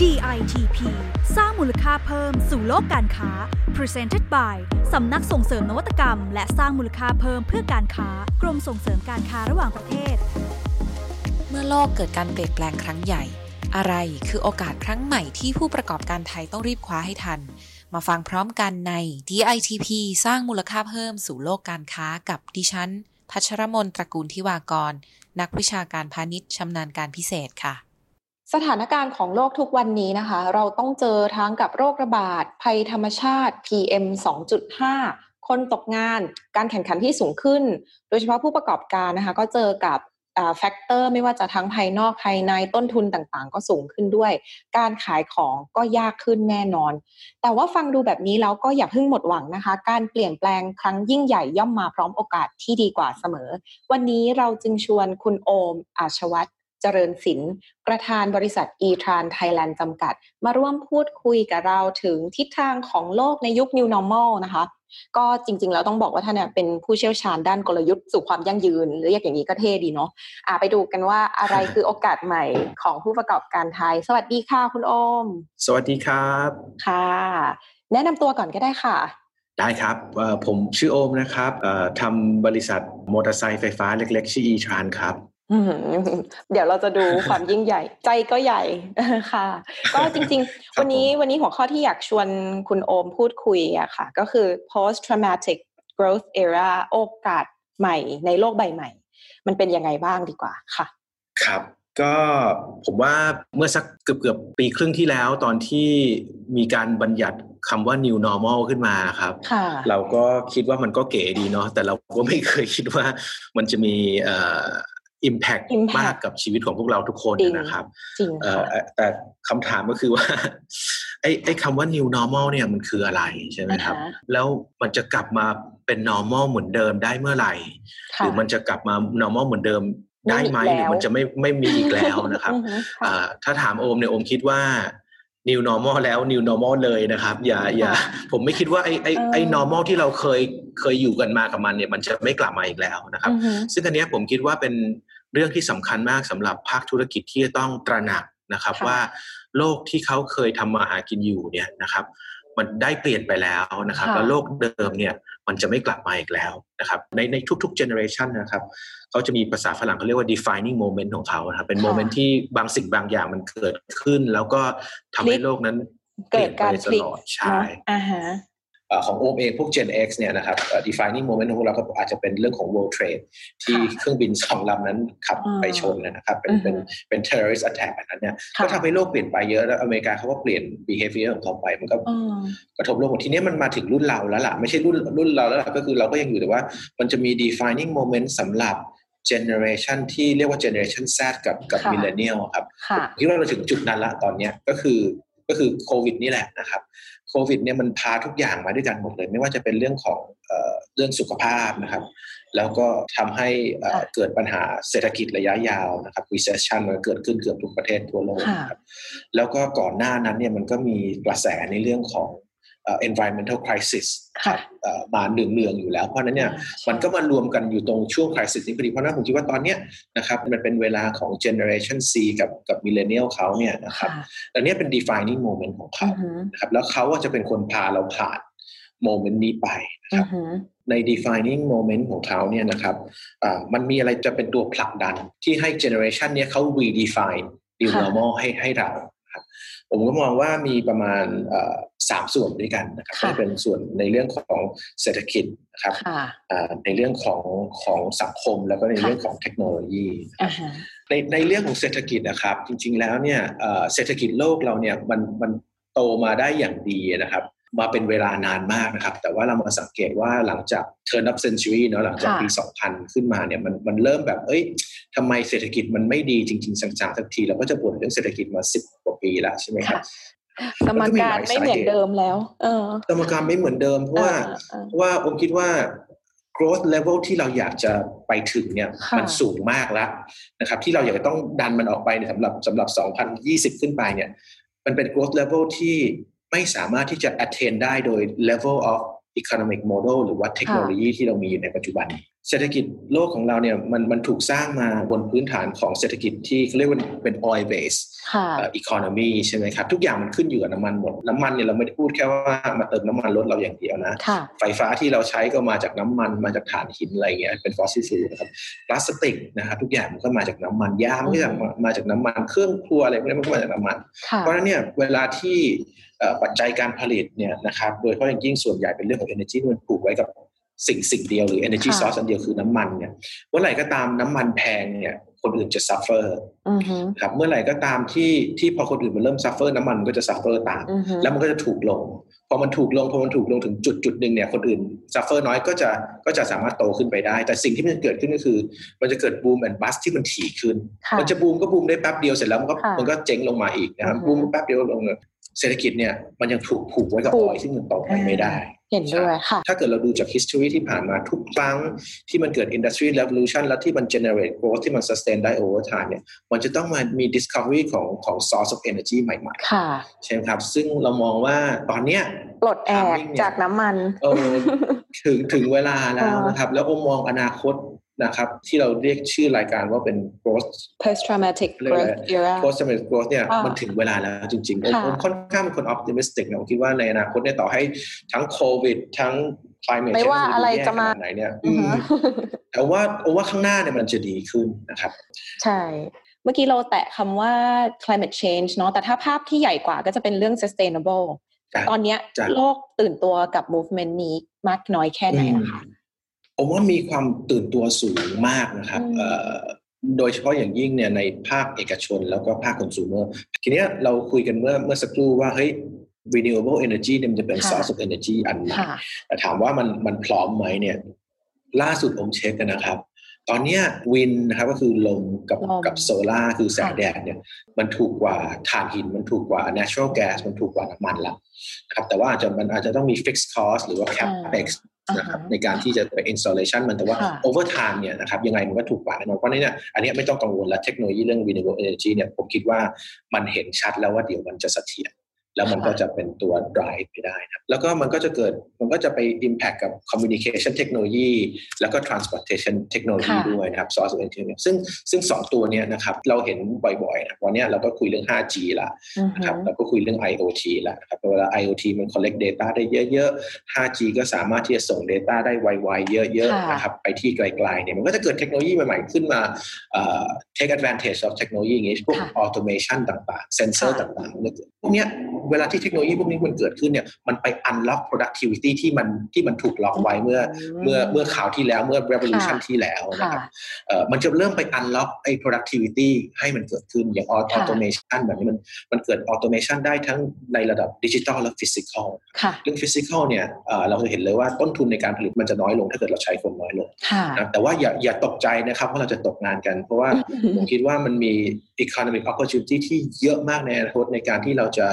DITP สร้างมูลค่าเพิ่มสู่โลกการค้า Presented by สำนักส่งเสริมนวัตกรรม และสร้างมูลค่าเพิ่มเพื่อการค้ากรมส่งเสริมการค้าระหว่างประเทศ เมื่อโลกเกิดการเปลี่ยนแปลงครั้งใหญ่ อะไรคือโอกาสครั้งใหม่ที่ผู้ประกอบการไทยต้องรีบคว้าให้ทัน มาฟังพร้อมกันใน DITP สร้างมูลค่าเพิ่มสู่โลกการค้ากับดิฉัน พัชรมนตระกูลทิวากร นักวิชาการพาณิชย์ชำนาญการพิเศษค่ะ สถานการณ์ของโลกทุกวันนี้นะคะ เราต้องเจอทั้งกับโรคระบาด ภัยธรรมชาติ PM 2.5 คนตกงาน การแข่งขันที่สูงขึ้น โดยเฉพาะผู้ประกอบการนะคะ ก็เจอกับแฟกเตอร์ไม่ว่าจะทั้งภายนอกภายในต้นทุนต่างๆ ก็สูงขึ้นด้วย การขายของก็ยากขึ้นแน่นอน แต่ว่าฟังดูแบบนี้แล้วก็อย่าเพิ่งหมดหวังนะคะ การเปลี่ยนแปลงครั้งยิ่งใหญ่ย่อมมาพร้อมโอกาสที่ดีกว่าเสมอ วันนี้เราจึงชวนคุณโอมอาชวัตร เจริญศิลป์ประธานบริษัท e-tran Thailand จำกัด มาร่วมพูดคุยกับเราถึงทิศทางของโลกในยุค New Normal นะคะ ก็จริง ๆ แล้วต้องบอกว่าท่านเป็นผู้เชี่ยวชาญด้านกลยุทธ์สู่ความยั่งยืนหรือเรียกอย่างนี้ก็เท่ดีเนาะะไปดูกันว่าอะไรคือโอกาสใหม่ของผู้ประกอบการไทย สวัสดีค่ะคุณโอม สวัสดีครับค่ะ แนะนำตัวก่อนก็ได้ค่ะได้ครับผมชื่อโอมนะครับทำบริษัทมอเตอร์ไซค์ไฟฟ้าเล็กๆ ชื่อ e-tran ครับ เดี๋ยวเราจะดูความยิ่งใหญ่ ใจก็ใหญ่ค่ะ ก็จริง ๆ วันนี้วันนี้หัวข้อที่อยากชวนคุณโอมพูดคุยอะค่ะ ก็คือ post traumatic growth era โอกาสใหม่ในโลกใบใหม่ มันเป็นยังไงบ้างดีกว่าค่ะ ครับก็ผมว่าเมื่อสักเกือบเกือบปีครึ่งที่แล้วตอนที่มีการบัญญัติคำว่า new normal ขึ้นมาครับ เราก็คิดว่ามันก็เก๋ดีเนาะแต่เราก็ไม่เคยคิดว่ามันจะมี impact มากกับชีวิตของพวกเราทุกคนนะครับแต่คำถามก็คือว่า ไอ้ไอ้คำว่า new normal เนี่ยมันคืออะไรใช่ไหมครับ แล้วมันจะกลับมาเป็น normal เหมือนเดิมได้เมื่อไหร่ หรือมันจะกลับมา normal เหมือนเดิมได้ไหมหรือมันจะไม่ไม่มีอีกแล้วนะครับถ้าถามโอมเนี่ยโอมคิดว่า new normal แล้ว new normal เลยนะครับ อย่าอย่าผมไม่คิดว่าไอ้ไอ้ไอ้ normal ที่เราเคยเคยอยู่กันมากับมันเนี่ยมันจะไม่กลับมาอีกแล้วนะครับ ซึ่งอันนี้ผมคิดว่าเป็นเรื่องที่สำคัญมากสำหรับภาคธุรกิจที่จะต้องตระหนักนะครับว่าโลกที่เขาเคยทำมาหากินอยู่เนี่ยนะครับ มันได้เปลี่ยนไปแล้วนะครับ แล้วโลกเดิมเนี่ย มันจะไม่กลับมาอีกแล้วนะครับในในทุกๆ generation นะครับเขาจะมีภาษาฝรั่งเขาเรียกว่า defining moment ของเขาครับเป็นโมเมนต์ที่บางสิ่งบางอย่างมันเกิดขึ้น แล้วก็ทำให้โลกนั้นเกิดการพลิกใช่ ของโอมเองพวก Gen X เนี่ยนะครับ defining moment ของเราก็อาจจะเป็นเรื่องของ world trade ที่เครื่องบินสองลำนั้นขับไปชนนะครับ เป็นเป็นเป็น terrorist attack อันนั้นเนี่ยก็ทำให้โลกเปลี่ยนไปเยอะแล้วอเมริกาเขาก็เปลี่ยน behavior ของเขาไป มันก็กระทบโลกหมดทีนี้มันมาถึงรุ่นเราแล้วล่ะ ไม่ใช่รุ่นรุ่นเราแล้วล่ะก็คือเราก็ยังอยู่แต่ว่า มันจะมี defining moment สำหรับ generation ที่เรียกว่า generation Z กับกับ millennial ครับคิดว่าเราถึงจุดนั้นละตอนนี้ก็คือก็คือโควิดนี่แหละนะครับ โควิดเนี่ยมันพาทุกอย่างมาด้วยกันหมดเลย ไม่ว่าจะเป็นเรื่องของเรื่องสุขภาพนะครับ แล้วก็ทำให้เกิดปัญหาเศรษฐกิจระยะยาวนะครับ recession มันเกิดขึ้นเกือบทุกประเทศทั่วโลกครับแล้วก็ก่อนหน้านั้นเนี่ยมันก็มีกระแสในเรื่องของ environmental crisis มาเนืองๆอยู่แล้ว เพราะนั้นเนี่ยมันก็มารวมกันอยู่ตรงช่วง crisis นี้พอดีเพราะนั้นผมคิดว่าตอนเนี้ยนะครับมันเป็นเวลาของ generation C กับกับ millennial เขาเนี่ยนะครับอันนี้เป็น defining moment ของเขานะครับแล้วเขาจะเป็นคนพาเราผ่านโมเมนต์นี้ไปนะครับใน defining moment ของเขาเนี่ยนะครับมันมีอะไรจะเป็นตัวผลักดันที่ให้ generation เนี้ยเขา redefine new normal ให้ให้เรา ผมก็มองว่ามีประมาณสามส่วนด้วยกันนะครับจะเป็นส่วนในเรื่องของเศรษฐกิจนะครับในเรื่องของของสังคมแล้วก็ในเรื่องของเทคโนโลยีในในเรื่องของเศรษฐกิจนะครับ จริง ๆ แล้วเนี่ยเศรษฐกิจโลกเราเนี่ยมันมันโตมาได้อย่างดีนะครับมาเป็นเวลานานมากนะครับ แต่ว่าเรามาสังเกตว่าหลังจาก turn up century เนาะหลังจากปี 2000 ขึ้นมาเนี่ยมันมันเริ่มแบบเอ้ย ทำไมเศรษฐกิจมันไม่ดีจริง ๆ สังๆสักทีเราก็จะบ่นเรื่องเศรษฐกิจมาสิบกว่าปีแล้วใช่ไหมครับสมการไม่เหมือนเดิมแล้ว เออสมการไม่เหมือนเดิมเพราะว่าเพราะว่าผมคิดว่า growth level ที่เราอยากจะไปถึงเนี่ยมันสูงมากแล้วนะครับ ที่เราอยากจะต้องดันมันออกไปสำหรับสำหรับ 2020 ขึ้นไปเนี่ย มันเป็น growth level ที่ไม่สามารถที่จะ attain ได้โดย level of economic model หรือว่าเทคโนโลยีที่เรามีอยู่ในปัจจุบัน เศรษฐกิจโลกของเราเนี่ยมันมันถูกสร้างมาบนพื้นฐานของเศรษฐกิจที่เขาเรียกว่าเป็น oil base economy ใช่ไหมครับ ทุกอย่างมันขึ้นอยู่กับน้ำมันหมด น้ำมันเนี่ยเราไม่ได้พูดแค่ว่ามาเติมน้ำมันรถเราอย่างเดียวนะ ไฟฟ้าที่เราใช้ก็มาจากน้ำมันมาจากถ่านหินอะไรเงี้ยเป็น fossil fuel นะครับพลาสติกนะครับทุกอย่างมันก็มาจากน้ำมันยางก็จากมาจากน้ำมันเครื่องครัวอะไรพวกนี้มันก็มาจากน้ำมัน เพราะฉะนั้นเนี่ยเวลาที่ปัจจัยการผลิตเนี่ยนะครับโดยเฉพาะอย่างยิ่งส่วนใหญ่เป็นเรื่องของ energy มันผูกไว้กับ สิ่งสิ่งเดียวหรือ energy source อันเดียวคือน้ำมันเนี่ยเมื่อไหร่ก็ตามน้ำมันแพงเนี่ยคนอื่นจะ suffer ครับเมื่อไหร่ก็ตามที่ที่พอคนอื่นมันเริ่ม suffer น้ำมันก็จะ suffer ตาม แล้วมันก็จะถูกลง พอมันถูกลงพอมันถูกลงถึงจุดจุดหนึ่งเนี่ยคนอื่น suffer น้อยก็จะก็จะสามารถโตขึ้นไปได้ แต่สิ่งที่มันเกิดขึ้นก็คือ มันจะเกิด boom and bust ที่มันถี่ขึ้น มันจะบูมก็บูมได้แป๊บเดียวเสร็จแล้วมันก็มันก็เจ๊งลงมาอีกนะครับบูมแป๊บเดียวลงเศรษฐกิจเนี่ยมันยังถูกผูกไว้กับออยซึ่งมันโตไปไม่ได้ เห็นด้วยค่ะ ถ้าเกิดเราดูจาก history ที่ผ่านมาทุกครั้งที่มันเกิด industry revolution แล้วที่มัน generate growth ที่มัน sustain ได้ over time เนี่ย มันจะต้องมามี discovery ของของ source of energy ใหม่ๆค่ะใช่ไหมครับ ซึ่งเรามองว่าตอนเนี้ยปลดแอกจากน้ำมัน เออถึงถึงเวลาแล้วนะครับ แล้วก็มองอนาคต นะครับที่เราเรียกชื่อรายการว่าเป็น post post traumatic growth era post traumatic growth เนี่ยมันถึงเวลาแล้วจริงๆผมค่อนข้างเป็นคน optimistic นะผมคิดว่าในอนาคตเนี่ยต่อให้ทั้งโควิด ทั้ง climate ไม่ว่าอะไรจะมาไหนเนี่ยแต่ว่าว่าข้างหน้าเนี่ยมันจะดีขึ้นนะครับ ใช่เมื่อกี้เราแตะคำว่า climate change เนาะแต่ถ้าภาพที่ใหญ่กว่าก็จะเป็นเรื่อง sustainable ตอนนี้โลกตื่นตัวกับ movement นี้มากน้อยแค่ไหนคะ ผมว่ามีความตื่นตัวสูงมากนะครับโดยเฉพาะอย่างยิ่งเนี่ยในภาคเอกชนแล้วก็ภาคคอน sumer ทีนี้เราคุยกันเมื่อเมื่อสักครู่ว่าเฮ้ย renewable energy เนี่ยมันจะเป็น source of energy อันใหม่แต่ถามว่ามันมันพร้อมไหมเนี่ย ล่าสุดผมเช็คกันนะครับ ตอนนี้วินนะครับก็คือลมกับกับโซลาร์คือแสงแดดเนี่ยมันถูกกว่าถ่านหินมันถูกกว่า natural gas มันถูกกว่าน้ำมันละครับแต่ว่าอาจจะมันอาจจะต้องมี fixed cost หรือว่า capex นะครับในการที่จะไป installation มันแต่ว่า over time เนี่ยนะครับยังไงมันก็ถูกกว่าแน่นอนเพราะนี่เนี่ยอันนี้ไม่ต้องกังวลแล้วเทคโนโลยีเรื่อง renewable energy เนี่ยผมคิดว่ามันเห็นชัดแล้วว่าเดี๋ยวมันจะเสถียร แล้วมันก็จะเป็นตัว drive ไปได้นะแล้วก็มันก็จะเกิดมันก็จะไป impact กับ communication technology แล้วก็ transportation technology ด้วยนะครับ source of energy ซึ่งซึ่งสองตัวเนี้ยนะครับเราเห็นบ่อยๆนะวันนี้เราก็คุยเรื่อง 5G ละนะครับเราก็คุยเรื่อง IoT ละนะครับเวลา IoT มัน collect data ได้เยอะๆ 5G ก็สามารถที่จะส่ง data ได้ไวๆ เยอะๆนะครับไปที่ไกลๆเนี่ยมันก็จะเกิดเทคโนโลยีใหม่ๆขึ้นมา take advantage of เทคโนโลยีอย่างนี้พวก automation ต่างๆ sensor ต่างๆพวกนี้เวลาที่เทคโนโลยีพวกนี้มันเกิดขึ้นเนี่ยมันไป unlock productivity ที่มันที่มันถูกล็อกไว้เมื่อเมื่อเมื่อข่าวที่แล้วเมื่อ revolution ที่แล้วนะครับมันจะเริ่มไป unlock ไอ้ productivity ให้มันเกิดขึ้นอย่าง automation แบบนี้มันมันเกิด automation ได้ทั้งในระดับดิจิทัลและ physical เรื่อง physical เนี่ยเราจะเห็นเลยว่าต้นทุนในการผลิตมันจะน้อยลงถ้าเกิดเราใช้คนน้อยลงนะแต่ว่าอย่าอย่าตกใจนะครับว่าเราจะตกงานกัน เพราะว่าผมคิดว่ามันมี economic opportunity ที่เยอะมากในอนาคตในการที่เราจะ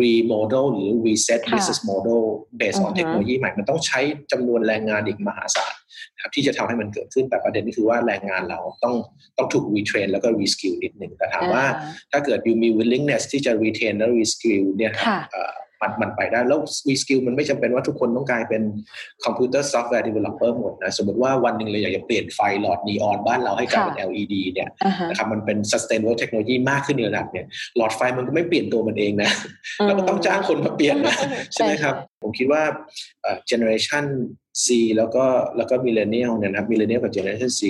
remodel หรือ reset business model based on เทคโนโลยีใหม่ มันต้องใช้จำนวนแรงงานอีกมหาศาลครับที่จะทำให้มันเกิดขึ้นแต่ประเด็นก็คือว่าแรงงานเราต้องต้องถูก retrain แล้วก็ reskill นิดหนึ่งแต่ถามว่าถ้าเกิด you มี willingness ที่จะ retrain และ reskill เนี่ยครับ มันมันไปได้ แล้ว reskill มันไม่จำเป็นว่าทุกคนต้องกลายเป็น computer software developer หมดนะสมมติว่าวันหนึ่งเราอยากจะเปลี่ยนไฟหลอดนีออนบ้านเราให้กลายเป็น LED เนี่ยนะครับมันเป็น sustainable technology มากขึ้นในระดับเนี่ยหลอดไฟมันก็ไม่เปลี่ยนตัวมันเองนะเราก็ต้องจ้างคนมาเปลี่ยนนะใช่ไหมครับ ผมคิดว่า generation Z แล้วก็แล้วก็ millennial เนี่ยนะครับ millennial กับ generation Z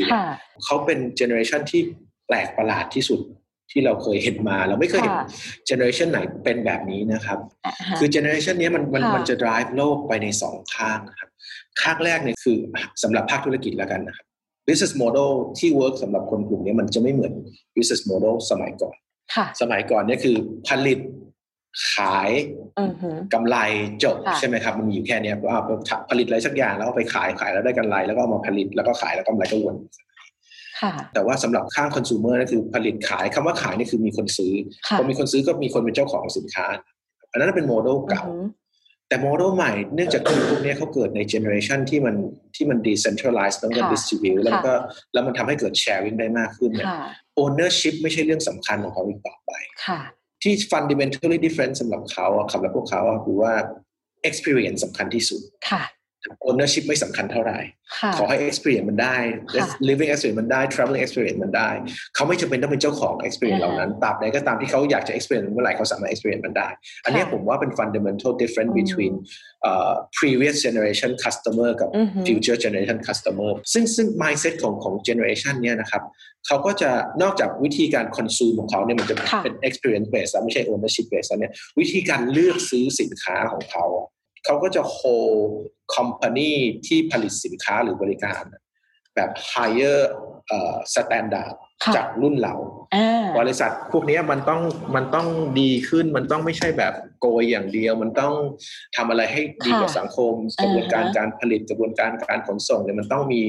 เขาเป็น generation ที่แปลกประหลาดที่สุด ที่เราเคยเห็นมา เราไม่เคยเห็น generation ไหนเป็นแบบนี้นะครับ คือ generation นี้มันมันมันจะ drive โลกไปในสองข้างนะครับ ข้างแรกเนี่ยคือสำหรับภาคธุรกิจแล้วกันนะครับ business model ที่ work สำหรับคนกลุ่มนี้มันจะไม่เหมือน business model สมัยก่อน สมัยก่อนเนี่ยคือผลิตขายกำไรจบใช่ไหมครับ มันมีอยู่แค่นี้ว่าผลิตอะไรสักอย่างแล้วไปขายขายแล้วได้กำไรแล้วก็มาผลิตแล้วก็ขายแล้วกำไรก็วน แต่ว่าสำหรับข้างคอน sumer นั่นคือผลิตขายคำว่าขายนี่คือมีคนซื้อพอมีคนซื้อก็มีคนเป็นเจ้าของสินค้า อันนั้นเป็นโมเดลเก่า แต่โมเดลใหม่เนื่องจากคนพวกนี้เขาเกิดใน generation ที่มันที่มัน decentralized แล้วก็ distribute แล้วก็แล้วมันทำให้เกิด sharing ได้มากขึ้นเนี่ย ownership ไม่ใช่เรื่องสำคัญของเขาอีกต่อไปที่ fundamentally different สำหรับเขาสำหรับพวกเขาคือว่า experience สำคัญที่สุด ownership ไม่สำคัญเท่าไหร่ ขอให้ experience มันได้ living experience มันได้ traveling experience มันได้ เขาไม่จำเป็นต้องเป็นเจ้าของ experience เหล่านั้นตราบใดก็ตามที่เขาอยากจะ experience เมื่อไหร่เขาสามารถ experience มันได้ อันนี้ผมว่าเป็น fundamental difference between uh, previous generation customer กับ future generation customer ซึ่งซึ่ง mindset ของของ generation เนี้ยนะครับเขาก็จะนอกจากวิธีการ consume ของเขาเนี่ยมันจะเป็น experience based ไม่ใช่ ownership based เนี่ยวิธีการเลือกซื้อสินค้าของเขา เขาก็จะ hold company ที่ผลิตสินค้าหรือบริการ แบบ higher uh, standard จากรุ่นเราบริษัทพวกนี้มันต้องมันต้องดีขึ้นมันต้องไม่ใช่แบบโกยอย่างเดียว มันต้องทำอะไรให้ดีกับสังคมกระบวนการการผลิตกระบวนการการขนส่งเนี่ยมันต้องมี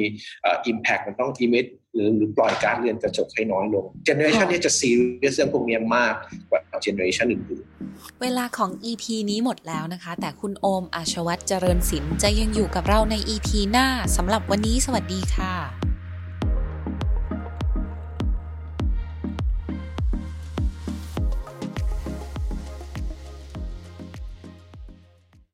impact มันต้อง emit หรือหรือปล่อยก๊าซเรือนกระจกให้น้อยลง generation นี้จะซีเรียสเรื่องพวกนี้มากกว่า เจเนอเรชันอื่นๆ เวลาของ EP นี้หมดแล้วนะคะ แต่คุณโอมอาชวัตเจริญศิลป์จะยังอยู่กับเราใน EP หน้าสำหรับวันนี้สวัสดีค่ะ